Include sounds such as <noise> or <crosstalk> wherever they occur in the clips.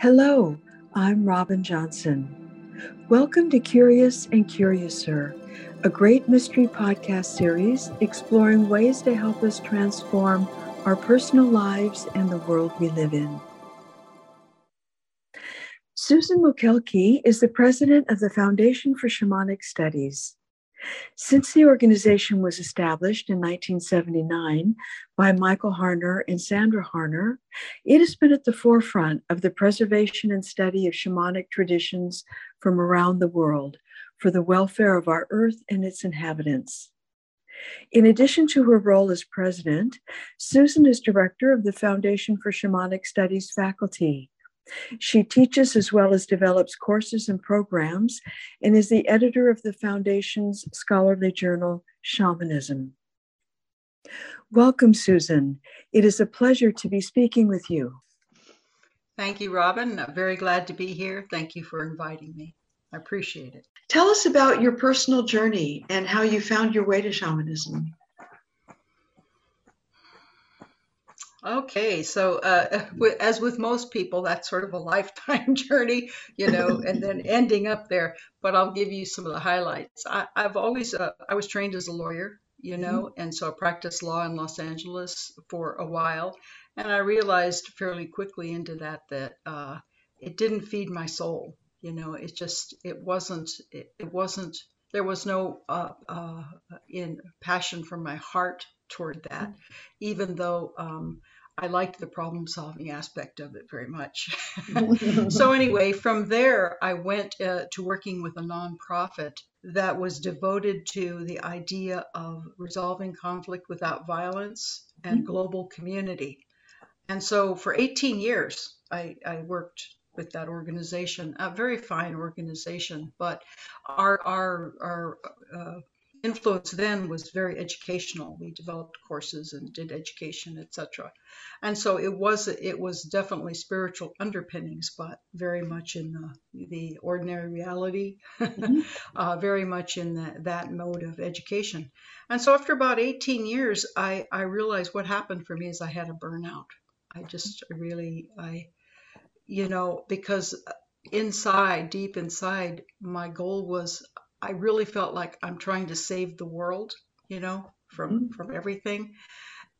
Hello, I'm Robin Johnson. Welcome to Curious and Curiouser, a great mystery podcast series exploring ways to help us transform our personal lives and the world we live in. Susan Mokelke is the president of the Foundation for Shamanic Studies. Since the organization was established in 1979 by Michael Harner and Sandra Harner, it has been at the forefront of the preservation and study of shamanic traditions from around the world for the welfare of our earth and its inhabitants. In addition to her role as president, Susan is director of the Foundation for Shamanic Studies faculty she teaches as well as develops courses and programs and is the editor of the Foundation's scholarly journal, Shamanism. Welcome, Susan. It is a pleasure to be speaking with you. Thank you, Robin. I'm very glad to be here. Thank you for inviting me. I appreciate it. Tell us about your personal journey and how you found your way to shamanism. Okay, so uh, <laughs> as with most people, that's sort of a <laughs> lifetime journey, you know, and then <laughs> ending up there. But I'll give you some of the highlights. I, have always, uh, I was trained as a lawyer, you know, mm-hmm. and so I practiced law in Los Angeles for a while, and I realized fairly quickly into that that uh, it didn't feed my soul, you know, it just, it wasn't, it, it wasn't. There was no uh, uh, in passion from my heart toward that, mm-hmm. even though um, I liked the problem solving aspect of it very much. <laughs> so, anyway, from there, I went uh, to working with a nonprofit that was devoted to the idea of resolving conflict without violence and mm-hmm. global community. And so, for 18 years, I, I worked with that organization, a very fine organization, but our our our uh, influence then was very educational. We developed courses and did education, etc. And so it was it was definitely spiritual underpinnings, but very much in the, the ordinary reality, mm-hmm. <laughs> uh, very much in the, that mode of education. And so after about 18 years, I, I realized what happened for me is I had a burnout. I just really I you know because inside deep inside my goal was I really felt like I'm trying to save the world, you know, from mm-hmm. from everything.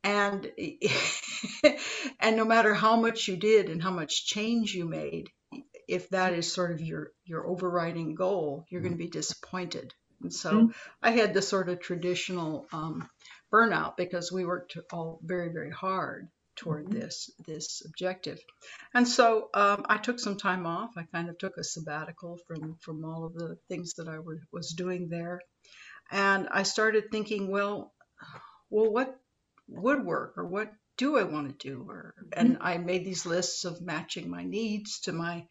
And <laughs> and no matter how much you did and how much change you made, if that is sort of your your overriding goal, you're going to be disappointed. And so mm-hmm. I had the sort of traditional um, burnout because we worked all very very hard toward mm-hmm. this this objective. And so um, I took some time off. I kind of took a sabbatical from from all of the things that I were, was doing there, and I started thinking, well, well, what would work, or what do I want to do? Or and mm-hmm. I made these lists of matching my needs to my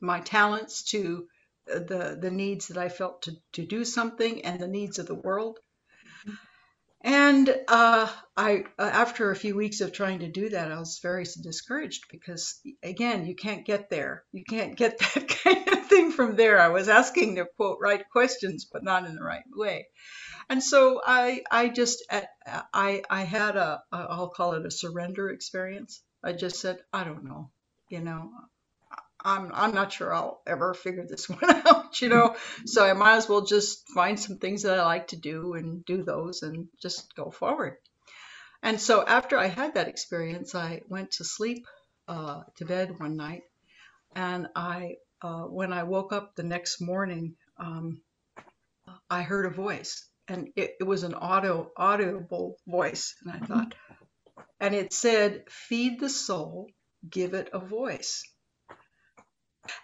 my talents to the the needs that I felt to to do something and the needs of the world. And uh, I, uh, after a few weeks of trying to do that, I was very discouraged because, again, you can't get there. You can't get <laughs> that kind of thing from there. I was asking the quote right questions, but not in the right way. And so I, I just, I, I had a, I'll call it a surrender experience. I just said, I don't know, you know, I'm I'm not sure I'll ever figure this <laughs> one out, you know. so I might as well just find some things that I like to do and do those and just go forward. And so after I had that experience, I went to sleep uh, to bed one night, and I uh, when I woke up the next morning, um, I heard a voice, and it, it was an audio audible voice, and I thought, and it said, "Feed the soul, give it a voice."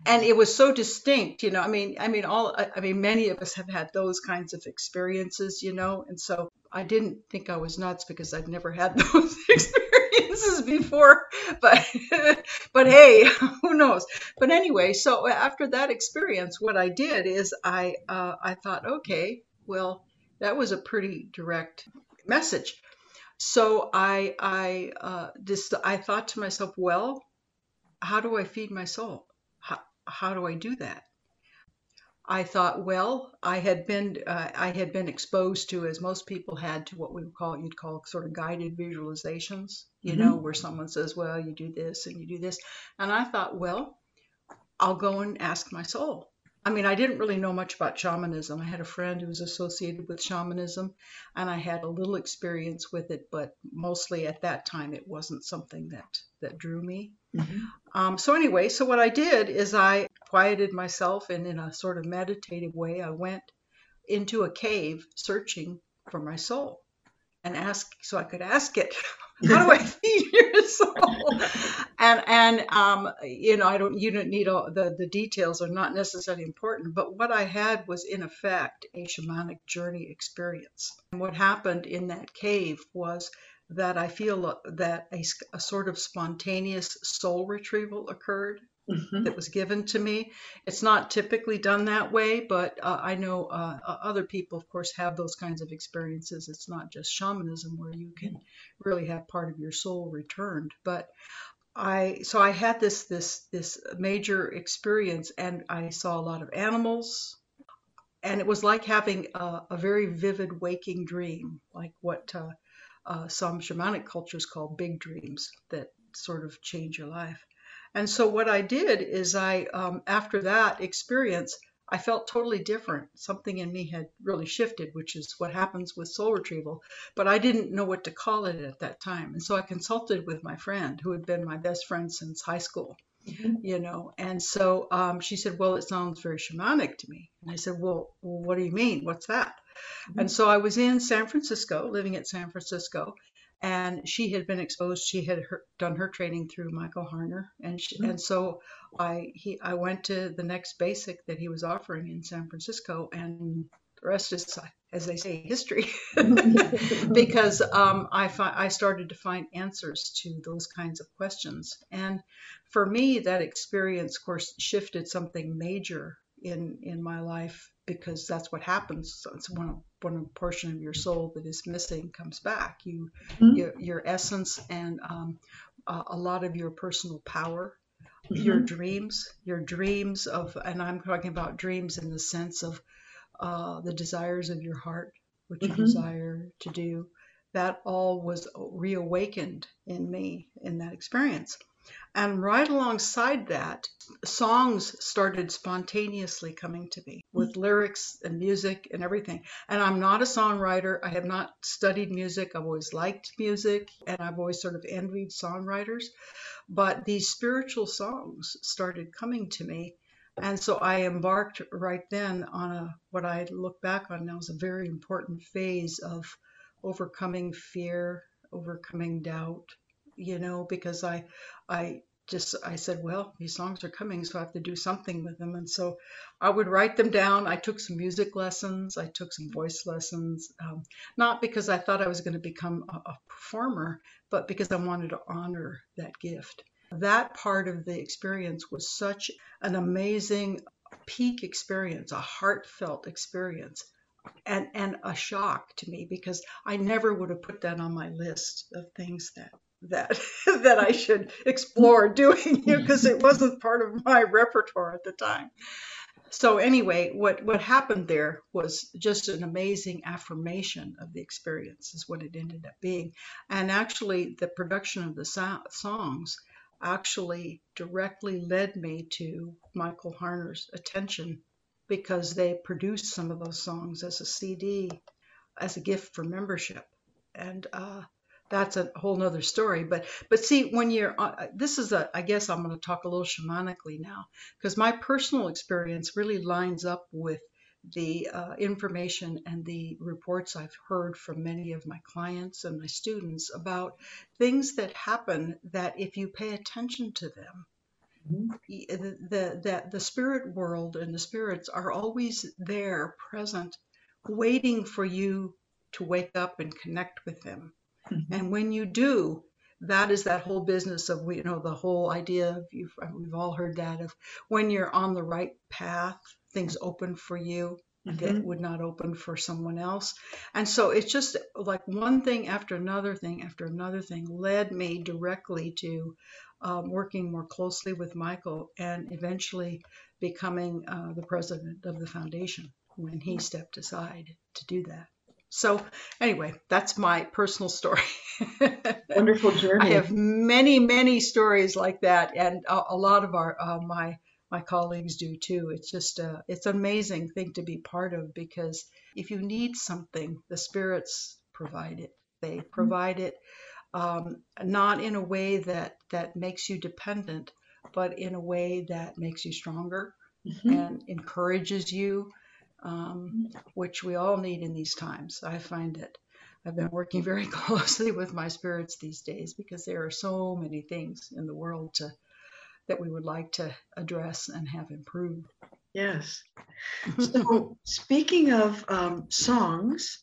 And it was so distinct you know i mean i mean all i mean many of us have had those kinds of experiences you know? And so i didn't think i was nuts because i'd never had <laughs> those experiences before but <laughs> but hey <laughs> who knows? But anyway so after that experience what i did is i uh, i thought okay well that was a pretty direct message. So i i uh, just i thought to myself well how do i feed my soul how do I do that? I thought, well, I had been uh, I had been exposed to, as most people had, to what we would call you'd call sort of guided visualizations, you mm-hmm. know, where someone says, well, you do this and you do this, and I thought, well, I'll go and ask my soul. I mean, I didn't really know much about shamanism. I had a friend who was associated with shamanism, and I had a little experience with it, but mostly at that time it wasn't something that that drew me. Mm-hmm. Um, so anyway, so what I did is I quieted myself, and in a sort of meditative way, I went into a cave searching for my soul and ask so I could ask it, <laughs> how do I <laughs> feed your soul? And and um, you know, I don't you don't need all the the details are not necessarily important, but what I had was in effect a shamanic journey experience. And what happened in that cave was that I feel that a, a sort of spontaneous soul retrieval occurred mm-hmm. that was given to me. It's not typically done that way, but uh, I know uh, other people, of course, have those kinds of experiences. It's not just shamanism where you can really have part of your soul returned, but I so I had this this this major experience, and I saw a lot of animals, and it was like having a, a very vivid waking dream, like what uh, uh, some shamanic cultures call big dreams that sort of change your life. And so what I did is I, um, after that experience, I felt totally different. Something in me had really shifted, which is what happens with soul retrieval. But I didn't know what to call it at that time. And so I consulted with my friend, who had been my best friend since high school, mm-hmm. you know. And so um, she said, Well, it sounds very shamanic to me. And I said, Well, what do you mean? What's that? Mm-hmm. And so I was in San Francisco, living at San Francisco, and she had been exposed. She had her, done her training through Michael Harner, and she, mm-hmm. and so I he I went to the next basic that he was offering in San Francisco, and the rest is, as they say, history, <laughs> <laughs> because um, I fi- I started to find answers to those kinds of questions, and for me that experience, of course, shifted something major in in my life because that's what happens. So it's one one portion of your soul that is missing comes back. You mm-hmm. your, your essence and um, uh, a lot of your personal power, mm-hmm. your dreams, your dreams of, and I'm talking about dreams in the sense of uh, the desires of your heart, what you mm-hmm. desire to do. That all was reawakened in me in that experience. And right alongside that, songs started spontaneously coming to me with mm. lyrics and music and everything. And I'm not a songwriter. I have not studied music. I've always liked music and I've always sort of envied songwriters. But these spiritual songs started coming to me. And so I embarked right then on a what I look back on now as a very important phase of overcoming fear, overcoming doubt, you know, because I I just I said, well, these songs are coming, so I have to do something with them. And so I would write them down. I took some music lessons, I took some voice lessons, um, not because I thought I was going to become a, a performer, but because I wanted to honor that gift. That part of the experience was such an amazing peak experience, a heartfelt experience. And, and a shock to me because I never would have put that on my list of things that that <laughs> that I should explore doing because it wasn't part of my repertoire at the time. So anyway, what what happened there was just an amazing affirmation of the experience is what it ended up being, and actually the production of the so- songs actually directly led me to Michael Harner's attention because they produced some of those songs as a CD as a gift for membership, and uh, that's a whole nother story but but see when you're uh, this is a i guess i'm going to talk a little shamanically now because my personal experience really lines up with the uh, information and the reports I've heard from many of my clients and my students about things that happen that if you pay attention to them, mm-hmm. the, the, the, the spirit world and the spirits are always there, present, waiting for you to wake up and connect with them. Mm-hmm. And when you do, that is that whole business of you know the whole idea of you've, we've all heard that of when you're on the right path, things open for you mm-hmm. that would not open for someone else. And so it's just like one thing after another thing after another thing led me directly to um, working more closely with Michael and eventually becoming uh, the president of the foundation when he stepped aside to do that. So, anyway, that's my personal story. <laughs> Wonderful journey. I have many, many stories like that, and a, a lot of our uh, my my colleagues do too. It's just a, it's an amazing thing to be part of because if you need something, the spirits provide it. They mm-hmm. provide it um, not in a way that that makes you dependent, but in a way that makes you stronger mm-hmm. and encourages you, um, which we all need in these times. I find it. I've been working very <laughs> closely with my spirits these days because there are so many things in the world to that we would like to address and have improved. Yes. <laughs> So, speaking of um, songs,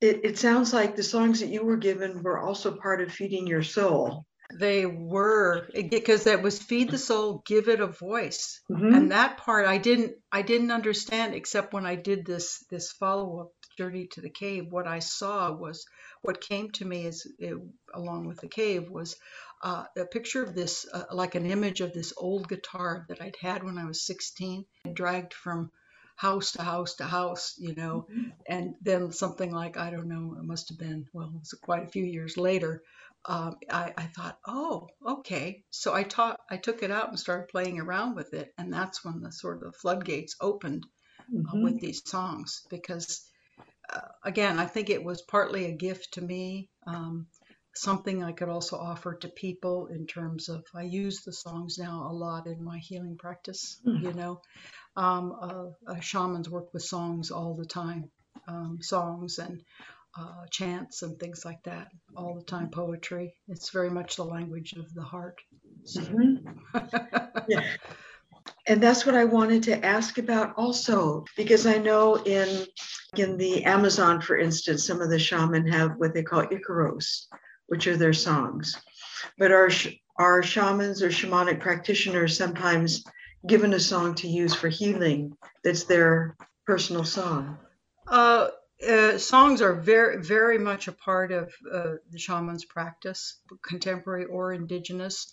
it, it sounds like the songs that you were given were also part of feeding your soul. They were because that was feed the soul, give it a voice, mm-hmm. and that part I didn't I didn't understand except when I did this this follow up journey to the cave. What I saw was what came to me is it, along with the cave was uh, a picture of this, uh, like an image of this old guitar that I'd had when I was 16, and dragged from house to house to house, you know, mm-hmm. and then something like, I don't know, it must have been, well, it was quite a few years later. Um, I, I, thought, oh, okay. So I taught, I took it out and started playing around with it, and that's when the sort of the floodgates opened mm-hmm. uh, with these songs. Because uh, again, I think it was partly a gift to me. Um, something I could also offer to people in terms of I use the songs now a lot in my healing practice. Mm. You know, um, uh, uh, shamans work with songs all the time, um, songs and uh, chants and things like that all the time. Poetry. It's very much the language of the heart. So. Mm-hmm. <laughs> yeah. And that's what I wanted to ask about also, because I know in in the Amazon, for instance, some of the shaman have what they call icaros, which are their songs. But our, our shamans or shamanic practitioners sometimes given a song to use for healing that's their personal song? Uh, uh, songs are very, very much a part of uh, the shaman's practice, contemporary or indigenous.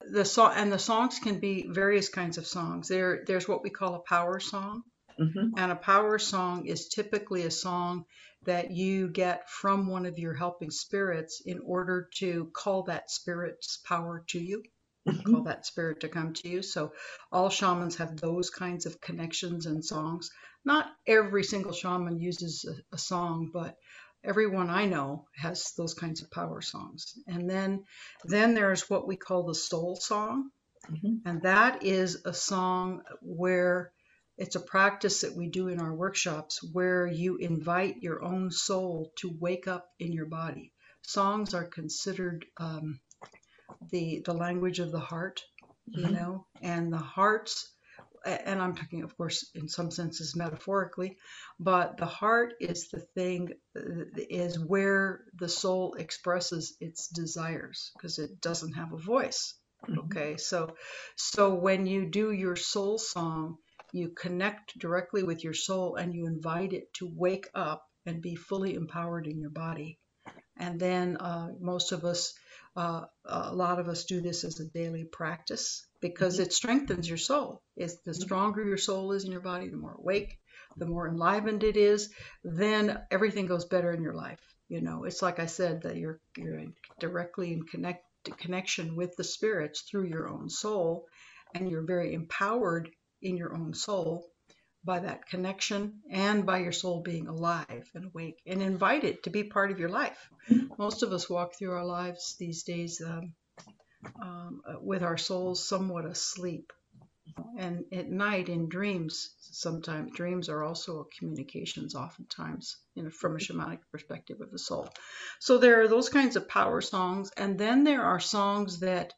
The song and the songs can be various kinds of songs. There, there's what we call a power song, mm-hmm. and a power song is typically a song that you get from one of your helping spirits in order to call that spirit's power to you. Mm-hmm. Call that spirit to come to you. So, all shamans have those kinds of connections and songs. Not every single shaman uses a, a song, but everyone I know has those kinds of power songs. And then, then there's what we call the soul song, mm-hmm. and that is a song where it's a practice that we do in our workshops where you invite your own soul to wake up in your body. Songs are considered um, the the language of the heart, you mm-hmm. know, and the heart's and I'm talking, of course, in some senses metaphorically, but the heart is the thing, is where the soul expresses its desires because it doesn't have a voice. Mm-hmm. Okay, so so when you do your soul song, you connect directly with your soul and you invite it to wake up and be fully empowered in your body. And then uh, most of us, uh, a lot of us do this as a daily practice because mm-hmm. it strengthens your soul. It's the mm-hmm. stronger your soul is in your body, the more awake, the more enlivened it is, then everything goes better in your life. You know, it's like I said that you're you're directly in connect connection with the spirits through your own soul, and you're very empowered in your own soul by that connection and by your soul being alive and awake and invited to be part of your life. Most of us walk through our lives these days um, um, with our souls somewhat asleep. And at night in dreams, sometimes dreams are also communications, oftentimes, you know, from a shamanic perspective of the soul. So there are those kinds of power songs, and then there are songs that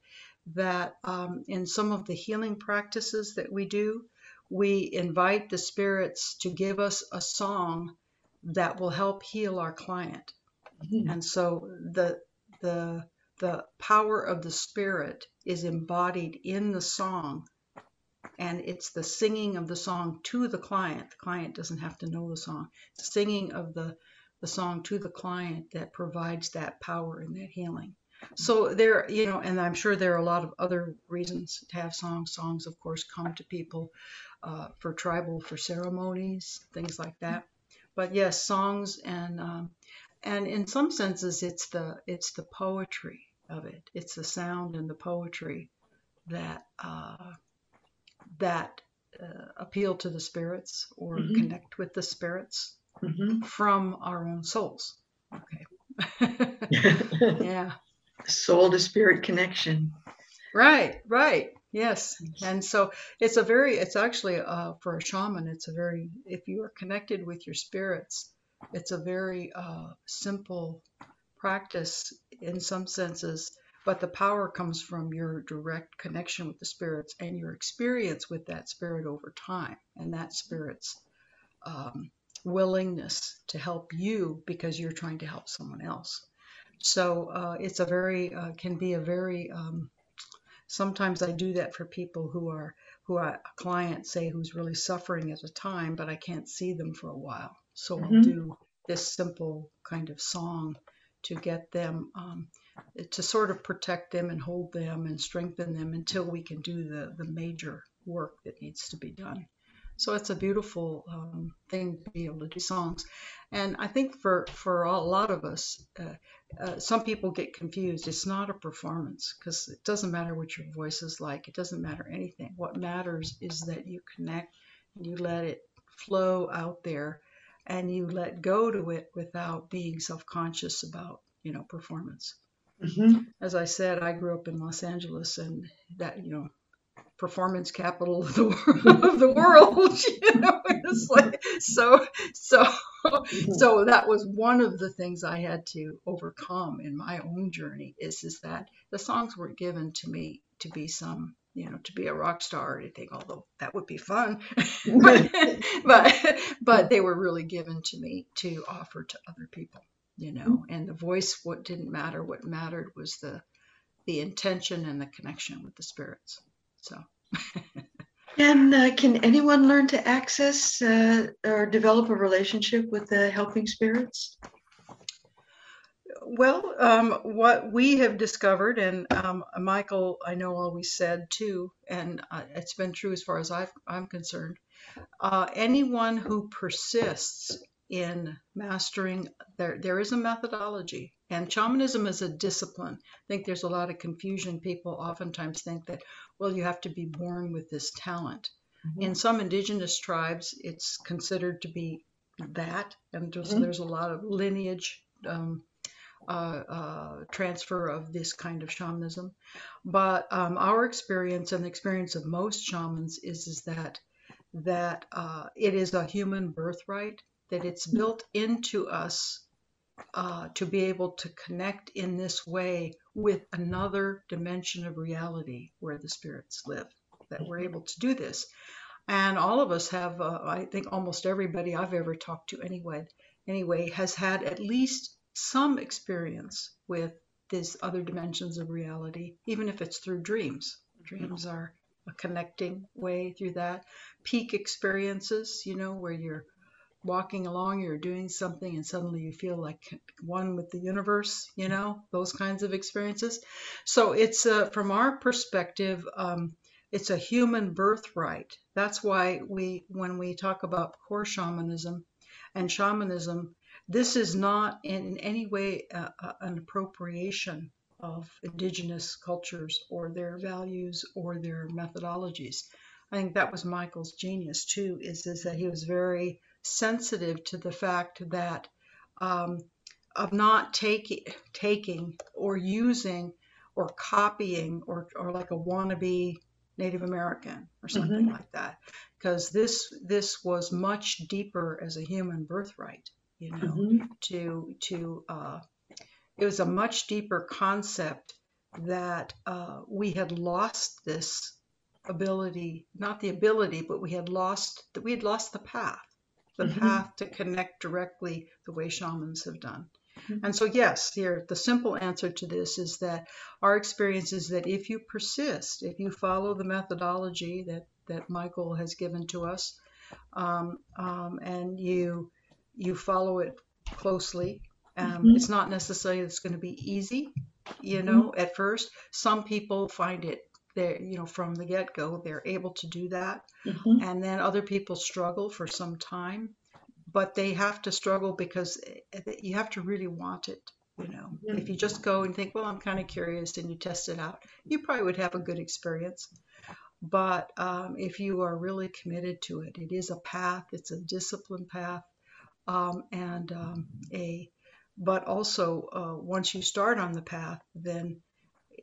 that um, in some of the healing practices that we do, we invite the spirits to give us a song that will help heal our client. Mm-hmm. And so the the the power of the spirit is embodied in the song and it's the singing of the song to the client. The client doesn't have to know the song. It's the singing of the the song to the client that provides that power and that healing. So there, you know, and I'm sure there are a lot of other reasons to have songs. Songs, of course, come to people uh, for tribal, for ceremonies, things like that. But yes, songs and um, and in some senses, it's the it's the poetry of it. It's the sound and the poetry that uh, that uh, appeal to the spirits or Mhm. connect with the spirits Mhm. from our own souls. Okay. <laughs> <laughs> yeah. Soul to spirit connection. Right, right. Yes. And so it's a very, it's actually uh, for a shaman, it's a very, if you are connected with your spirits, it's a very uh, simple practice in some senses, but the power comes from your direct connection with the spirits and your experience with that spirit over time and that spirit's um, willingness to help you because you're trying to help someone else. So uh, it's a very, uh, can be a very, um, sometimes I do that for people who are, who are a client, say, who's really suffering at a time, but I can't see them for a while. So I'll Mhm. do this simple kind of song to get them um, to sort of protect them and hold them and strengthen them until we can do the the major work that needs to be done. So it's a beautiful um, thing to be able to do songs, and I think for for a lot of us, uh, uh, some people get confused. It's not a performance because it doesn't matter what your voice is like. It doesn't matter anything. What matters is that you connect and you let it flow out there and you let go to it without being self-conscious about you know performance Mhm. as i said i grew up in los angeles and that you know performance capital of the, <laughs> of the world <laughs> you know it's like so so so that was one of the things i had to overcome in my own journey is is that the songs weren't given to me to be some you know to be a rock star or anything although that would be fun. But, <laughs> but but they were really given to me to offer to other people you know and the voice what didn't matter. What mattered was the the intention and the connection with the spirits so And uh, can anyone learn to access uh, or develop a relationship with the helping spirits? Well, um, what we have discovered, and um, Michael, I know always said too, and uh, it's been true as far as I've, I'm concerned. Uh, anyone who persists in mastering, there there is a methodology, and shamanism is a discipline. I think there's a lot of confusion. People oftentimes think that, well, you have to be born with this talent. In some indigenous tribes, it's considered to be that, and there's, Mhm. there's a lot of lineage. Um, uh, uh, transfer of this kind of shamanism. But um, our experience and the experience of most shamans is is that that uh, it is a human birthright that it's built into us uh, to be able to connect in this way with another dimension of reality where the spirits live. That we're able to do this, and all of us have. Uh, I think almost everybody I've ever talked to anyway anyway has had at least some experience with these other dimensions of reality, even if it's through dreams. Dreams are a connecting way through that. Peak experiences, you know, where you're walking along, you're doing something, and suddenly you feel like one with the universe, you know, those kinds of experiences. So it's uh, from our perspective, um, it's a human birthright. That's why we, when we talk about core shamanism and shamanism, this is not in any way uh, uh, an appropriation of indigenous cultures or their values or their methodologies. I think that was Michael's genius too, is, is that he was very sensitive to the fact that um, of not taking taking or using or copying or, or like a wannabe Native American or something Mhm. like that, because this this was much deeper as a human birthright, you know Mhm. to to uh, it was a much deeper concept that uh, we had lost this ability not the ability but we had lost that we had lost the path the Mhm. path to connect directly the way shamans have done Mhm. and so yes here the simple answer to this is that our experience is that if you persist if you follow the methodology that that michael has given to us um, um, and you you follow it closely. Um, Mhm. It's not necessarily it's going to be easy, you know, at first. Some people find it there, you know, from the get go, they're able to do that. Mhm. And then other people struggle for some time, but they have to struggle because eh, you have to really want it. You know, Mhm. if you just go and think, well, I'm kind of curious and you test it out, you probably would have a good experience. But um, if you are really committed to it, it is a path. It's a disciplined path, um, and um, a. But also, uh, once you start on the path, then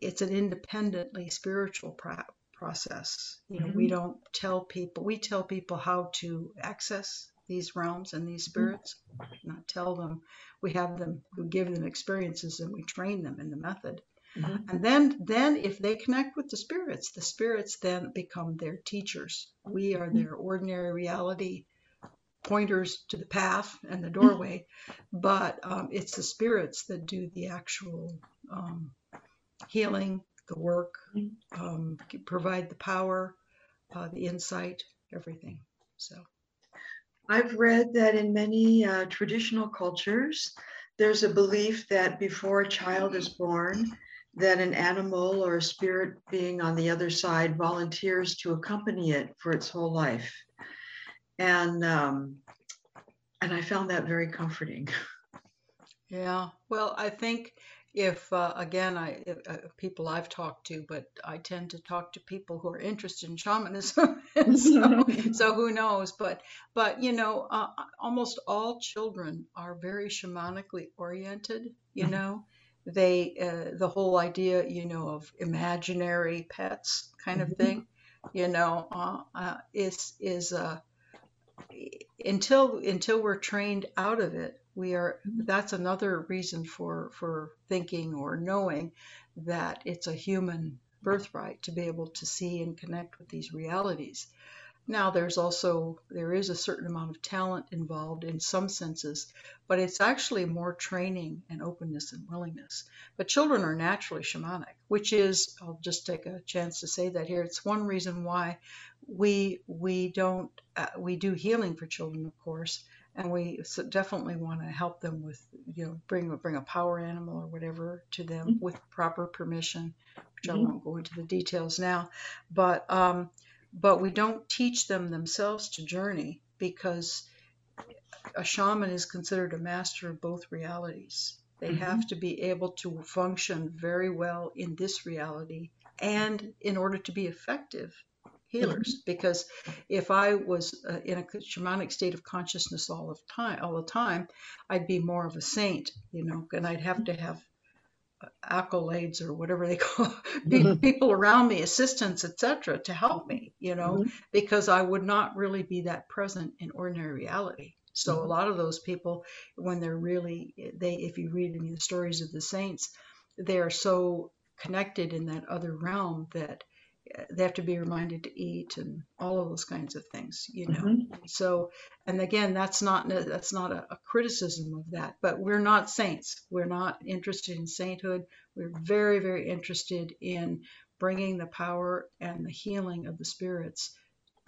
it's an independently spiritual process. You know, mm-hmm. we don't tell people. We tell people how to access these realms and these mm-hmm. spirits. Mm-hmm. Not tell them. We have them. We give them experiences, and we train them in the method. Mm-hmm. And then, then if they connect with the spirits, the spirits then become their teachers. We are their ordinary reality pointers to the path and the doorway, <laughs> but um, it's the spirits that do the actual um, healing, the work, um, provide the power, uh, the insight, everything. So. I've read that in many uh, traditional cultures, there's a belief that before a child is born, that an animal or a spirit being on the other side volunteers to accompany it for its whole life. And um, and I found that very comforting. Yeah. Well, I think if uh, again, I if, uh, people I've talked to, but I tend to talk to people who are interested in shamanism. <laughs> so, so who knows? But but you know, uh, almost all children are very shamanically oriented. You mm-hmm. know, they uh, the whole idea you know of imaginary pets kind of mm-hmm. thing you know uh, uh, is is uh, until until we're trained out of it we are that's another reason for for thinking or knowing that it's a human birthright to be able to see and connect with these realities now there's also there is a certain amount of talent involved in some senses, but it's actually more training and openness and willingness. But children are naturally shamanic, which is I'll just take a chance to say that here. It's one reason why we we don't uh, we do healing for children, of course, and we definitely want to help them with you know bring bring a power animal or whatever to them mm-hmm. with proper permission, which mm-hmm. I won't go into the details now, but um, but we don't teach them themselves to journey because a shaman is considered a master of both realities. They mm-hmm. have to be able to function very well in this reality and in order to be effective healers mm-hmm. because if i was uh, in a shamanic state of consciousness all the time all the time i'd be more of a saint you know and i'd have to have accolades or whatever they <laughs> call mm-hmm. people around me assistants etc to help me you know mm-hmm. because i would not really be that present in ordinary reality so mm-hmm. a lot of those people when they're really they if you read any of the stories of the saints they are so connected in that other realm that they have to be reminded to eat and all of those kinds of things you know mm-hmm. so and again that's not that's not a, a, criticism of that but we're not saints we're not interested in sainthood we're very very interested in bringing the power and the healing of the spirits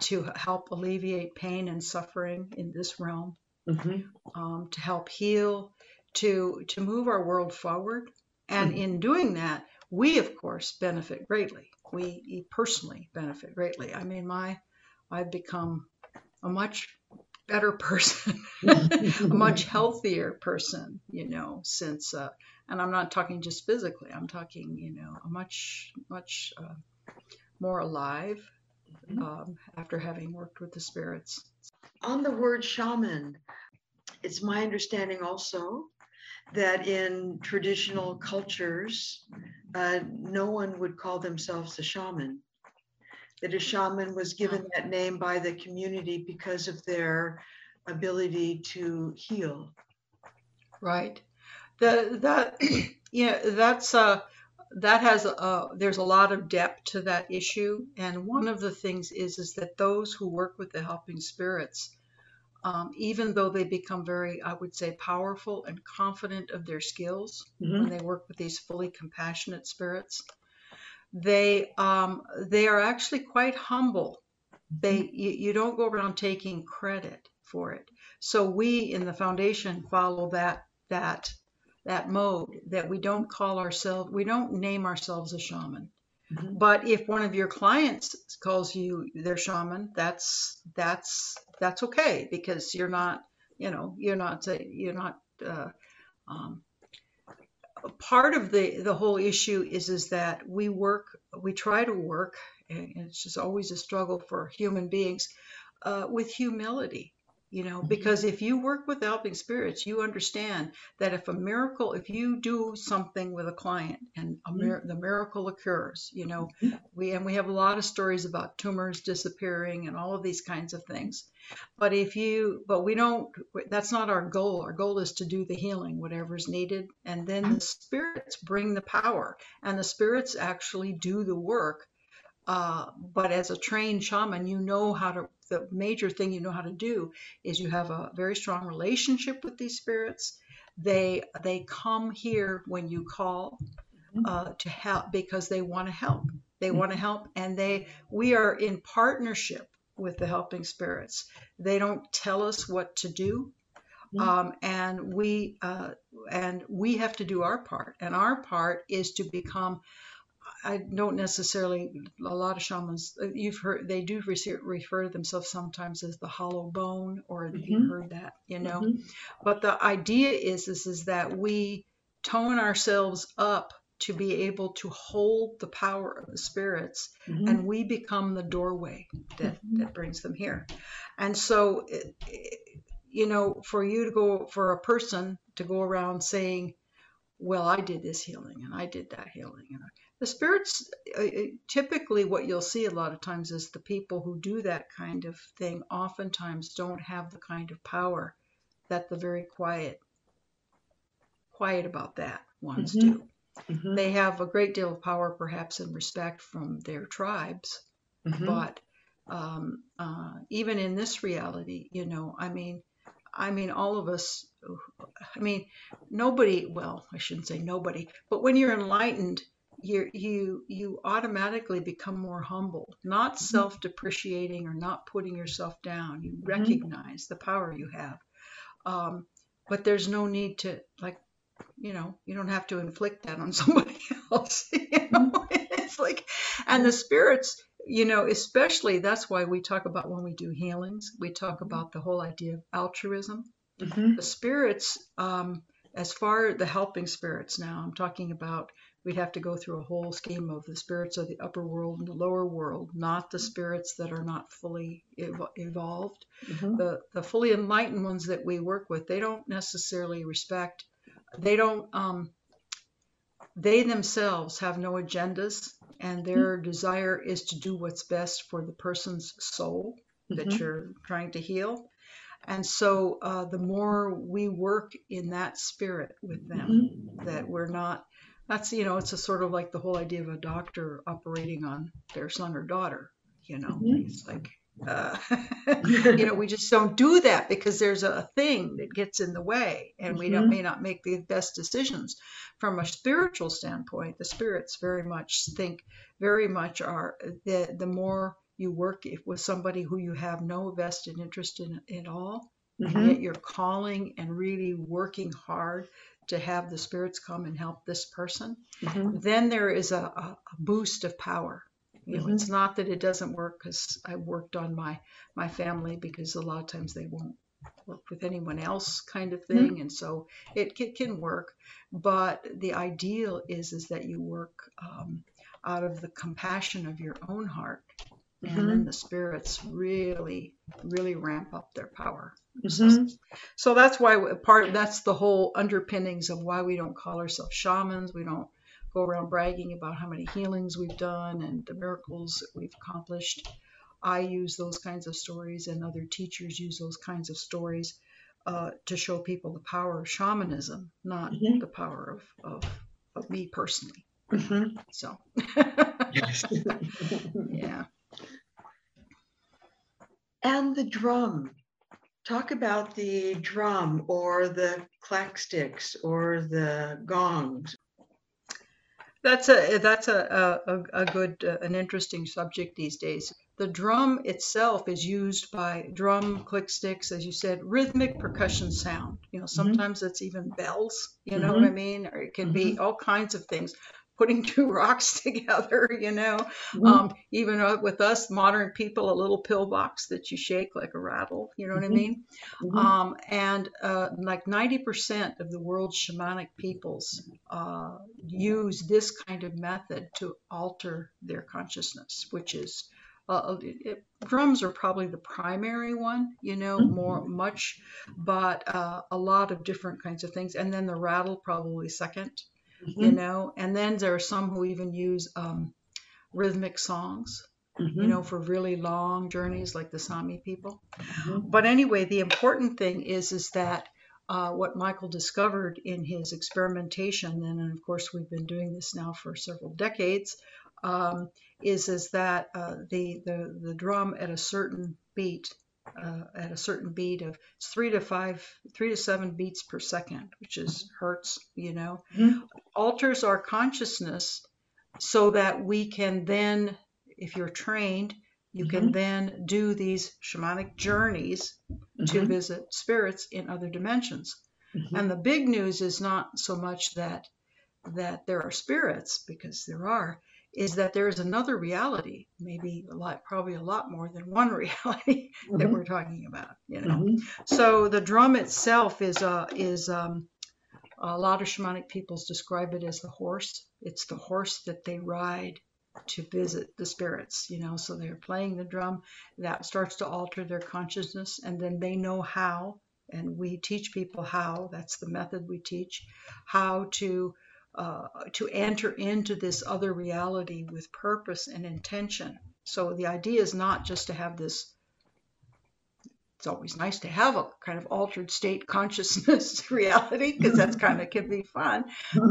to help alleviate pain and suffering in this realm mm-hmm. um, to help heal to to move our world forward and mm-hmm. in doing that we of course benefit greatly we personally benefit greatly. I mean, my I've become a much better person, <laughs> a much healthier person, you know, since uh, and I'm not talking just physically. I'm talking, you know, a much much uh, more alive mm-hmm. um, after having worked with the spirits. On the word shaman, it's my understanding also that in traditional cultures, uh, no one would call themselves a shaman. That a shaman was given that name by the community because of their ability to heal. Right. The, that <clears throat> yeah, that's uh, that has a, there's a lot of depth to that issue, and one of the things is is that those who work with the helping spirits um, even though they become very, I would say, powerful and confident of their skills mm-hmm. when they work with these fully compassionate spirits, they um, they are actually quite humble. They mm-hmm. you, you don't go around taking credit for it. So we in the foundation follow that that that mode that we don't call ourselves we don't name ourselves a shaman But if one of your clients calls you their shaman, that's that's that's okay because you're not, you know, you're not you're not. Uh, um, part of the the whole issue is is that we work, we try to work and it's just always a struggle for human beings uh, with humility you know mm-hmm. because if you work with helping spirits you understand that if a miracle if you do something with a client and a mm-hmm. mir- the miracle occurs you know mm-hmm. we and we have a lot of stories about tumors disappearing and all of these kinds of things. But if you but we don't that's not our goal. Our goal is to do the healing whatever's needed. And then the spirits bring the power and the spirits actually do the work uh, but as a trained shaman, you know how to, the major thing you know how to do is you have a very strong relationship with these spirits. They, they come here when you call Mm-hmm. uh, to help because they want to help. They want to help, and they, we are in partnership with the helping spirits. They don't tell us what to do. Mhm. Um, and we uh, and we have to do our part, and our part is to become I don't necessarily. A lot of shamans, uh, you've heard, they do refer, to themselves sometimes as the hollow bone, or you've Mhm. heard that, you know. Mhm. But the idea is, is, is that we tone ourselves up to be able to hold the power of the spirits, Mhm. and we become the doorway that that brings them here. And so, it, it- you know, for you to go, for a person to go around saying, well, I did this healing and I did that healing. And the spirits, uh, uh, typically, what you'll see a lot of times is the people who do that kind of thing oftentimes don't have the kind of power that the very quiet, quiet about that ones Mhm. do. Mhm. They have a great deal of power, perhaps, and respect from their tribes, Mhm. but um, uh, even in this reality, you know, I mean, I mean, all of us. I mean, nobody. Well, I shouldn't say nobody, but when you're enlightened, you you you automatically become more humble, not mm-hmm. self-depreciating or not putting yourself down. You mm-hmm. recognize the power you have, um, but there's no need to like, you know, you don't have to inflict that on <laughs> somebody else. You know, mm-hmm. <laughs> it's like, and the spirits you know, especially that's why we talk about when we do healings, we talk about the whole idea of altruism. Mhm. The spirits, um, as far the helping spirits now, I'm talking about we'd have to go through a whole scheme of the spirits of the upper world and the lower world, not the spirits that are not fully ev- evolved. Mhm. The, the fully enlightened ones that we work with, they don't necessarily respect, they don't, um, they themselves have no agendas and their desire is to do what's best for the person's soul that Mhm. you're trying to heal. And so uh, the more we work in that spirit with them, Mhm. that we're not, that's, you know, it's a sort of like the whole idea of a doctor operating on their son or daughter, you know, Mhm. it's like, uh, <laughs> you know, <laughs> we just don't do that because there's a thing that gets in the way and we don't, Mhm. may not make the best decisions. From a spiritual standpoint, the spirits very much think, very much are, the, the more you work with somebody who you have no vested interest in at all, and Mhm. yet you're calling and really working hard to have the spirits come and help this person, Mhm. then there is a, a boost of power. You know, Mhm. it's not that it doesn't work because I worked on my my family because a lot of times they won't work with anyone else kind of thing, and so it, it can work. But the ideal is is that you work um, out of the compassion of your own heart, and then the spirits really really ramp up their power. Mhm. So that's why part that's the whole underpinnings of why we don't call ourselves shamans. We don't go around bragging about how many healings we've done and the miracles that we've accomplished. I use those kinds of stories, and other teachers use those kinds of stories uh, to show people the power of shamanism, not Mhm. the power of, of, of me personally. Mhm. So, Yes. <laughs> yeah. And the drum. Talk about the drum or the clack sticks or the gongs. That's a that's a a, a good uh, an interesting subject these days. The drum itself is used by drum click sticks, as you said, rhythmic percussion sound. You know, mm-hmm. sometimes it's even bells. You know mm-hmm. what I mean? Or it can be mm-hmm. all kinds of things. Putting <laughs> two rocks together, you know. Mhm. Um, even uh, with us modern people, a little pillbox that you shake like a rattle, you know what I Mhm. mean? Mhm. Um, and uh, like 90% of the world's shamanic peoples uh, use this kind of method to alter their consciousness, which is uh, it, it- drums are probably the primary one, you know, Mhm. more much, but uh, a lot of different kinds of things, and then the rattle probably second, you Mhm. know, and then there are some who even use um, rhythmic songs, you Mhm. know, for really long journeys, like the Sami people Mhm. but anyway, the important thing is is that uh, what Michael discovered in his experimentation, and of course we've been doing this now for several decades, um, is is that uh, the, the the drum at a certain beat, uh, at a certain beat of it's three to five, three to seven beats per second, which is hertz, you know, Mhm. alters our consciousness so that we can then, if you're trained, you can Mhm. then do these shamanic journeys to Mhm. visit spirits in other dimensions. Mhm. And the big news is not so much that that there are spirits, because there are, is that there is another reality, maybe a lot, probably a lot more than one <laughs> reality that Mhm. we're talking about. You know, Mhm. so the drum itself is uh, is um, a lot of shamanic peoples describe it as the horse. It's the horse that they ride to visit the spirits. You know, so they're playing the drum. That starts to alter their consciousness, and then they know how. And we teach people how. That's the method we teach. How to uh, to enter into this other reality with purpose and intention. So the idea is not just to have this it's always nice to have a kind of altered state consciousness <laughs> reality because that's <laughs> kind of can be fun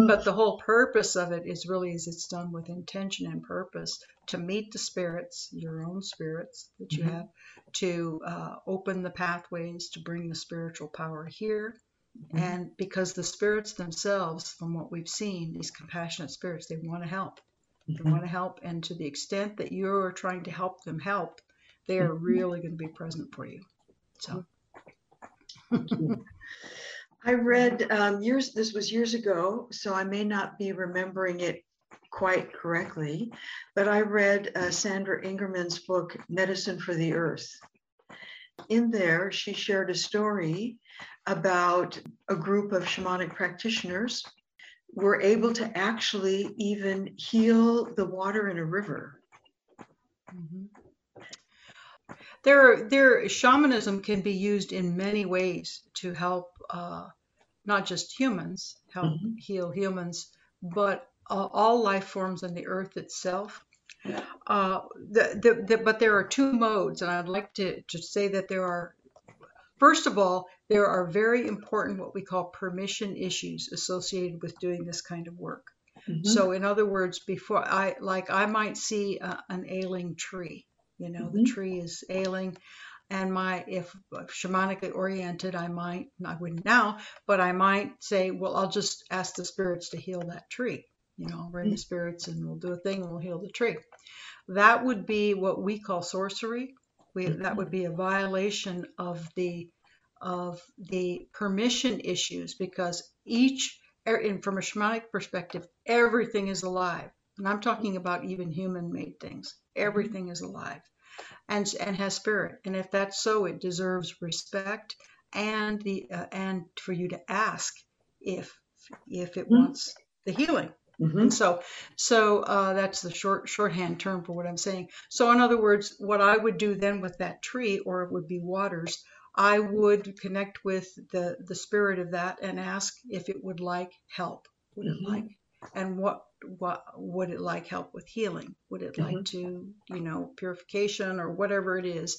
but the whole purpose of it is really is it's done with intention and purpose to meet the spirits your own spirits that you Mhm. have to uh, open the pathways to bring the spiritual power here Mhm. and because the spirits themselves from what we've seen these compassionate spirits they want to help they Mhm. want to help and to the extent that you're trying to help them help they are Mhm. really going to be present for you so <laughs> I read um, years, this was years ago, so I may not be remembering it quite correctly, but I read uh, Sandra Ingerman's book, Medicine for the Earth. In there, she shared a story about a group of shamanic practitioners were able to actually even heal the water in a river. Mhm. There, there, shamanism can be used in many ways to help uh, not just humans, help Mhm. heal humans, but uh, all life forms on the earth itself. Uh, the, the, the, but there are two modes, and I'd like to, to say that there are, first of all, there are very important what we call permission issues associated with doing this kind of work. Mhm. So, in other words, before I like, I might see a, an ailing tree. You know, the Mhm. tree is ailing, and my if shamanically oriented, I might I wouldn't now, but I might say, well, I'll just ask the spirits to heal that tree. You know, I'll bring the spirits and we'll do a thing and we'll heal the tree. That would be what we call sorcery. We that would be a violation of the of the permission issues because each er, and from a shamanic perspective, everything is alive. And I'm talking about even human made things. Everything is alive and, and has spirit. And if that's so, it deserves respect and the uh, and for you to ask if if it Mhm. wants the healing. Mhm. And so, so uh, that's the short shorthand term for what I'm saying. So, in other words, what I would do then with that tree, or it would be waters, I would connect with the the spirit of that and ask if it would like help. Would it Mhm. like, and what what would it like help with healing? Would it like to, you know, purification or whatever it is?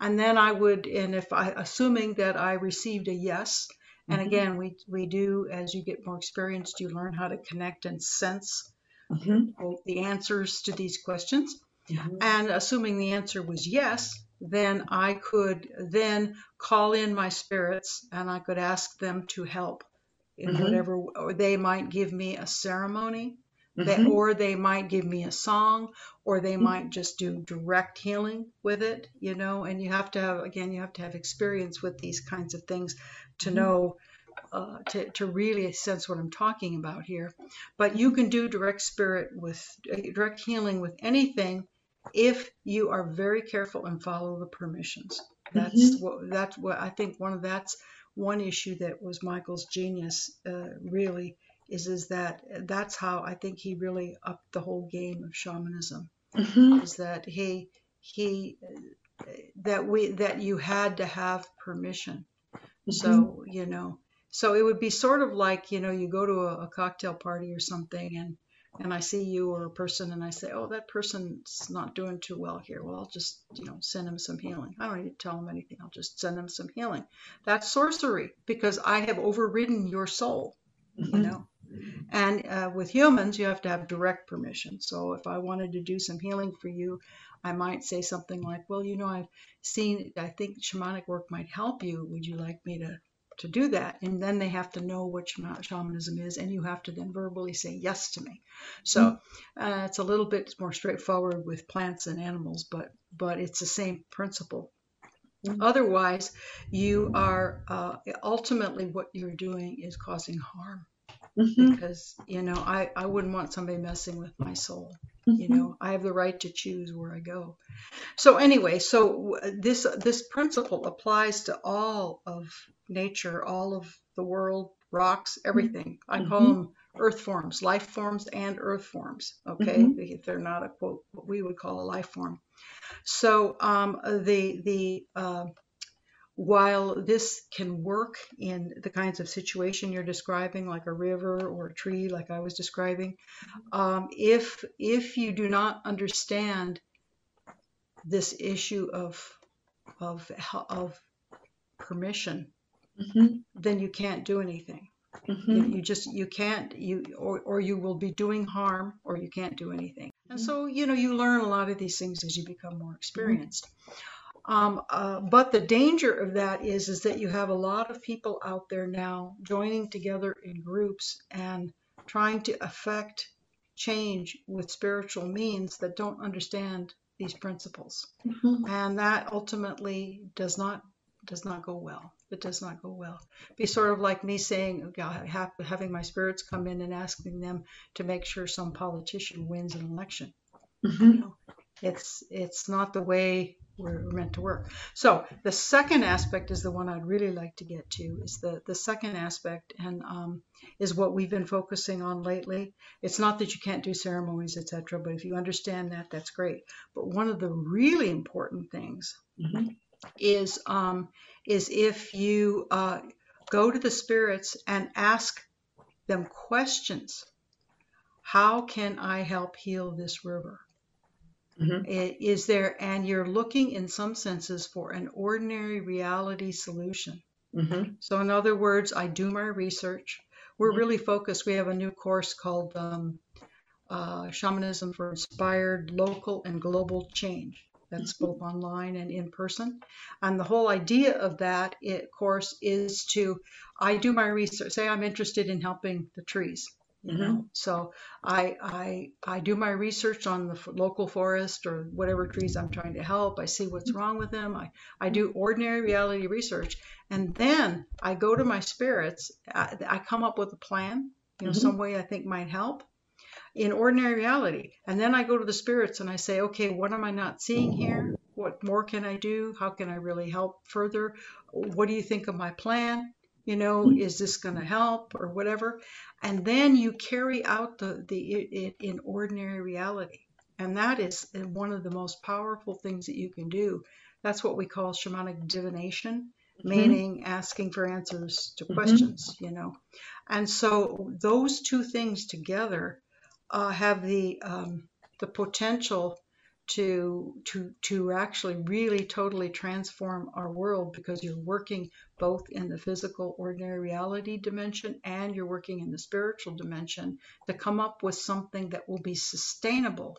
And then I would, and if I, assuming that I received a yes, and Mhm. again, we we do as you get more experienced, you learn how to connect and sense Mhm. quote, the answers to these questions. Mhm. And assuming the answer was yes, then I could then call in my spirits and I could ask them to help in Mhm. whatever, or they might give me a ceremony, they, Mhm. or they might give me a song, or they Mhm. might just do direct healing with it, you know. And you have to have, again, you have to have experience with these kinds of things to Mhm. know uh, to, to really sense what I'm talking about here. But you can do direct spirit with uh, direct healing with anything if you are very careful and follow the permissions. That's mm-hmm. what that's what I think. One of that's one issue that was Michael's genius. Uh, really is is that that's how I think he really upped the whole game of shamanism. Mm-hmm. Is that he he that we that you had to have permission. Mm-hmm. So you know, so it would be sort of like you know you go to a, a cocktail party or something and and I see you or a person and I say, oh, that person's not doing too well here. Well, I'll just, you know, send them some healing. I don't need to tell them anything. I'll just send them some healing. That's sorcery because I have overridden your soul, mm-hmm. you know. And uh, with humans, you have to have direct permission. So if I wanted to do some healing for you, I might say something like, well, you know, I've seen, I think shamanic work might help you. Would you like me to to do that and then they have to know what shamanism is and you have to then verbally say yes to me so uh, it's a little bit more straightforward with plants and animals but but it's the same principle mm-hmm. otherwise you are uh, ultimately what you're doing is causing harm mm-hmm. because you know I, I wouldn't want somebody messing with my soul mm-hmm. you know i have the right to choose where i go so anyway so this this principle applies to all of nature, all of the world, rocks, everything. I call mm-hmm. them earth forms, life forms, and earth forms. Okay, mm-hmm. they're not a quote what we would call a life form. So um, the the uh, while this can work in the kinds of situation you're describing, like a river or a tree, like I was describing, um, if if you do not understand this issue of of of permission mm-hmm. then you can't do anything. Mm-hmm. You, you, just you can't you or or you will be doing harm or you can't do anything. And so you know you learn a lot of these things as you become more experienced. Um, uh, but the danger of that is is that you have a lot of people out there now joining together in groups and trying to affect change with spiritual means that don't understand these principles, mm-hmm. and that ultimately does not does not go well. It does not go well. Be sort of like me saying, having my spirits come in and asking them to make sure some politician wins an election. Mm-hmm. You know, it's it's not the way we're meant to work. So the second aspect is the one I'd really like to get to. Is the the second aspect and um, is what we've been focusing on lately. It's not that you can't do ceremonies, etc. But if you understand that, that's great. But one of the really important things mm-hmm is um, is if you uh, go to the spirits and ask them questions. How can I help heal this river? Mm-hmm. Is there, and you're looking in some senses for an ordinary reality solution. Mm-hmm. So, in other words, I do my research. We're mm-hmm. really focused. We have a new course called um, uh, Shamanism for Inspired Local and Global Change. That's both online and in person. And the whole idea of that, of course, is to I do my research. Say I'm interested in helping the trees. You mm-hmm. know, so I, I I do my research on the local forest or whatever trees I'm trying to help. I see what's wrong with them. I, I do ordinary reality research, and then I go to my spirits. I, I come up with a plan, you know, mm-hmm. some way I think might help, in ordinary reality. And then I go to the spirits and I say, okay, what am I not seeing here? What more can I do? How can I really help further? What do you think of my plan? You know, is this going to help or whatever? And then you carry out the, the it, in ordinary reality. And that is one of the most powerful things that you can do. That's what we call shamanic divination, mm-hmm. meaning asking for answers to mm-hmm. questions, you know. And so those two things together uh, have the um, the potential to to to actually really totally transform our world because you're working both in the physical ordinary reality dimension and you're working in the spiritual dimension to come up with something that will be sustainable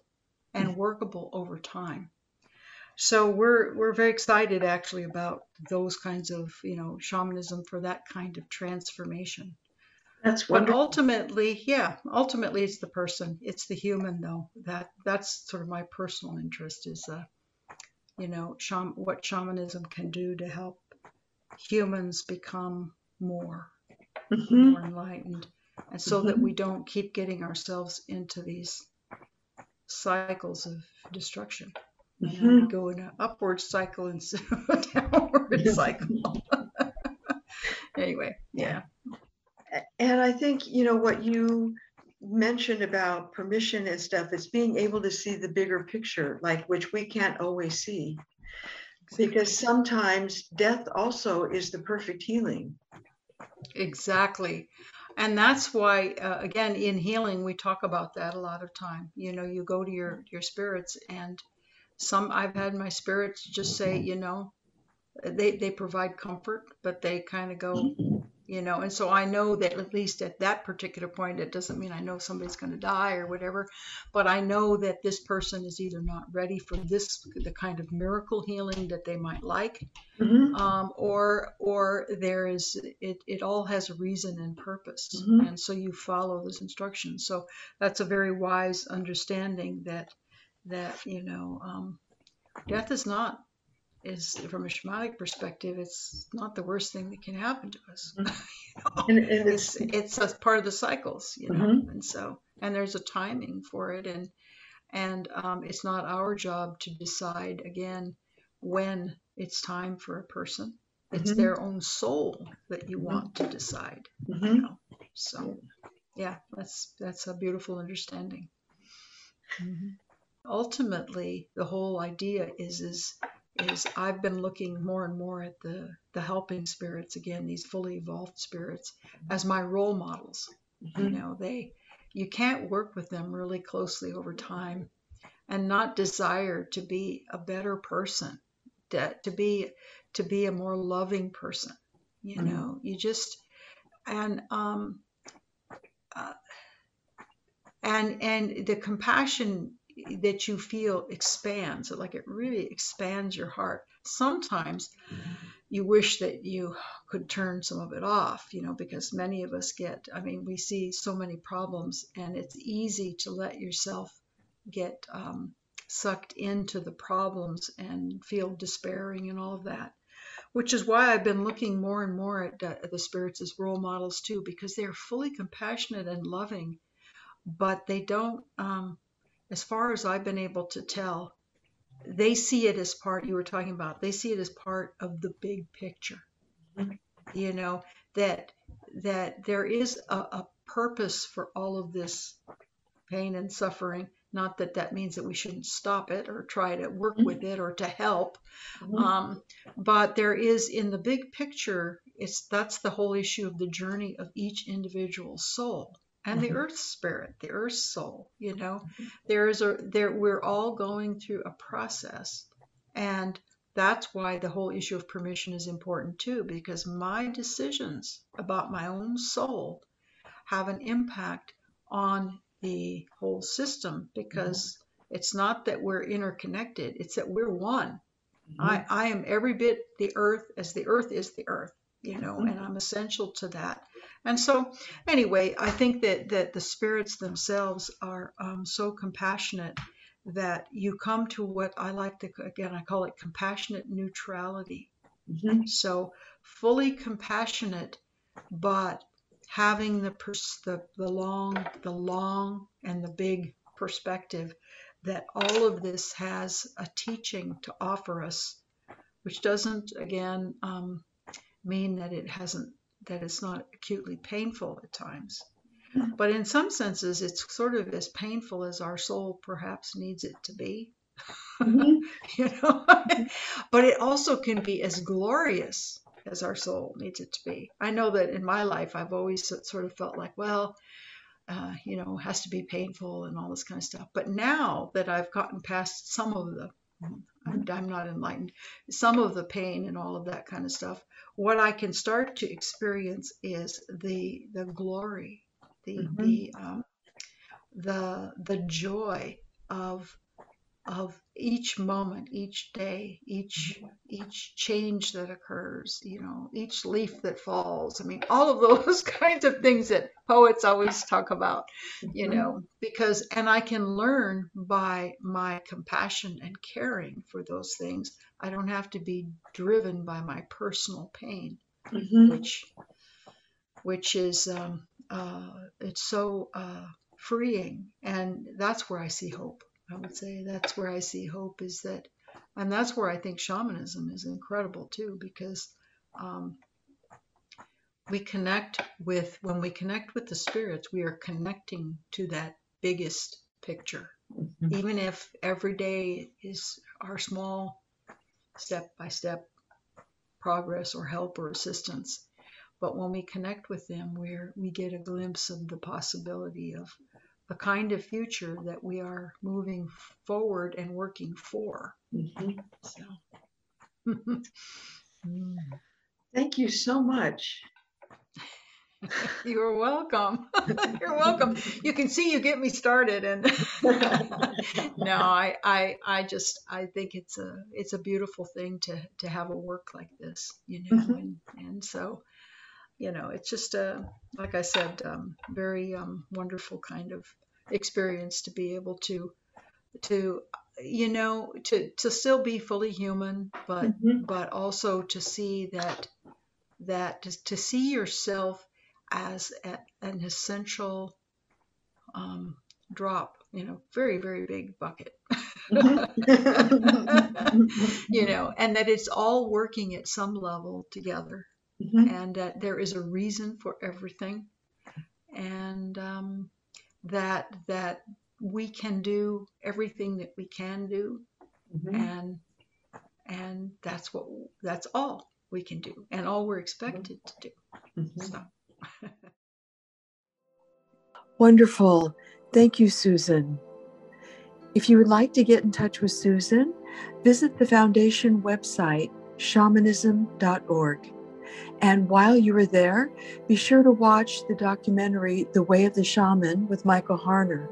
and mm. workable over time so we're we're very excited actually about those kinds of you know shamanism for that kind of transformation that's wonderful. But ultimately, yeah, ultimately it's the person, it's the human though. That that's sort of my personal interest is, uh, you know, what shamanism can do to help humans become more mm-hmm. more enlightened, and so mm-hmm. that we don't keep getting ourselves into these cycles of destruction. Mm-hmm. we go in an upward cycle instead of a <laughs> downward <laughs> cycle. <laughs> anyway, yeah. And I think, you know, what you mentioned about permission and stuff is being able to see the bigger picture, like which we can't always see. Because sometimes death also is the perfect healing. Exactly. And that's why, uh, again, in healing, we talk about that a lot of time. You know, you go to your, your spirits, and some I've had my spirits just say, you know, they, they provide comfort, but they kind of go, you know and so i know that at least at that particular point it doesn't mean i know somebody's going to die or whatever but i know that this person is either not ready for this the kind of miracle healing that they might like mm-hmm. um, or or there is it, it all has a reason and purpose mm-hmm. and so you follow those instructions so that's a very wise understanding that that you know um, death is not is from a shamanic perspective, it's not the worst thing that can happen to us. Mm-hmm. <laughs> you know? and, and it's, it's a part of the cycles, you know, mm-hmm. and so and there's a timing for it, and and um, it's not our job to decide again when it's time for a person. It's mm-hmm. their own soul that you mm-hmm. want to decide. Mm-hmm. You know? So, yeah, that's that's a beautiful understanding. Mm-hmm. Ultimately, the whole idea is is is I've been looking more and more at the the helping spirits again, these fully evolved spirits, as my role models. Mm-hmm. You know, they you can't work with them really closely over time and not desire to be a better person, to, to be to be a more loving person. You mm-hmm. know, you just and um uh, and and the compassion that you feel expands like it really expands your heart. Sometimes you wish that you could turn some of it off you know because many of us get i mean we see so many problems and it's easy to let yourself get um, sucked into the problems and feel despairing and all of that which is why I've been looking more and more at, uh, the spirits as role models too, because they're fully compassionate and loving, but they don't um, as far as I've been able to tell, they see it as part, you were talking about, they see it as part of the big picture. You know, that that there is a, a purpose for all of this pain and suffering. Not that that means that we shouldn't stop it or try to work with it or to help, mm-hmm. um, but there is in the big picture. It's that's the whole issue of the journey of each individual soul and the mm-hmm. earth spirit, the earth soul. You know, mm-hmm. there's a there we're all going through a process, and that's why the whole issue of permission is important too, because my decisions about my own soul have an impact on the whole system because mm-hmm. it's not that we're interconnected, it's that we're one. Mm-hmm. I, I am every bit the earth as the earth is the earth, you know, mm-hmm. and I'm essential to that. And so, anyway, I think that that the spirits themselves are um, so compassionate that you come to what I like to again I call it compassionate neutrality. Mm-hmm. So fully compassionate, but having the, pers- the the long the long and the big perspective that all of this has a teaching to offer us, which doesn't again um, mean that it hasn't that it's not acutely painful at times. But in some senses, it's sort of as painful as our soul perhaps needs it to be. Mm-hmm. <laughs> you know, <laughs> but it also can be as glorious as our soul needs it to be. I know that in my life, I've always sort of felt like, well, uh, you know, has to be painful and all this kind of stuff. But now that I've gotten past some of the, I'm, not enlightened, some of the pain and all of that kind of stuff, what I can start to experience is the the glory, the mm-hmm. the um, the the joy of of each moment, each day, each each change that occurs, you know, each leaf that falls. I mean, all of those <laughs> kinds of things that poets always talk about, you mm-hmm. know, because and I can learn by my compassion and caring for those things. I don't have to be driven by my personal pain, mm-hmm. which which is um, uh, it's so uh, freeing, and that's where I see hope. I would say that's where I see hope is that, and that's where I think shamanism is incredible too, because um, we connect with when we connect with the spirits, we are connecting to that biggest picture, mm-hmm. even if every day is our small step by step progress or help or assistance. But when we connect with them, we we get a glimpse of the possibility of a kind of future that we are moving forward and working for. Mm-hmm. So. <laughs> Thank you so much. <laughs> You're welcome. <laughs> You're welcome. You can see you get me started, and <laughs> no, I, I, I just, I think it's a, it's a beautiful thing to to have a work like this, you know, mm-hmm. and, and so, you know, it's just a, like I said, um, very um, wonderful kind of experience to be able to, to, you know, to to still be fully human, but mm-hmm. but also to see that that to, to see yourself as a, an essential um, drop, you know, very, very big bucket. <laughs> You know, and that it's all working at some level together, mm-hmm. and that there is a reason for everything, and um, that that we can do everything that we can do, mm-hmm. and and that's what that's all we can do, and all we're expected to do. Mm-hmm. So. <laughs> Wonderful. Thank you, Susan. If you would like to get in touch with Susan, visit the Foundation website, shamanism.org. And while you are there, be sure to watch the documentary The Way of the Shaman with Michael Harner.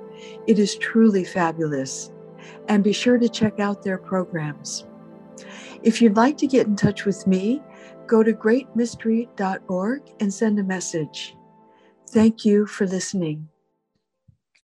It is truly fabulous. And be sure to check out their programs. If you'd like to get in touch with me, go to greatmystery.org and send a message. Thank you for listening.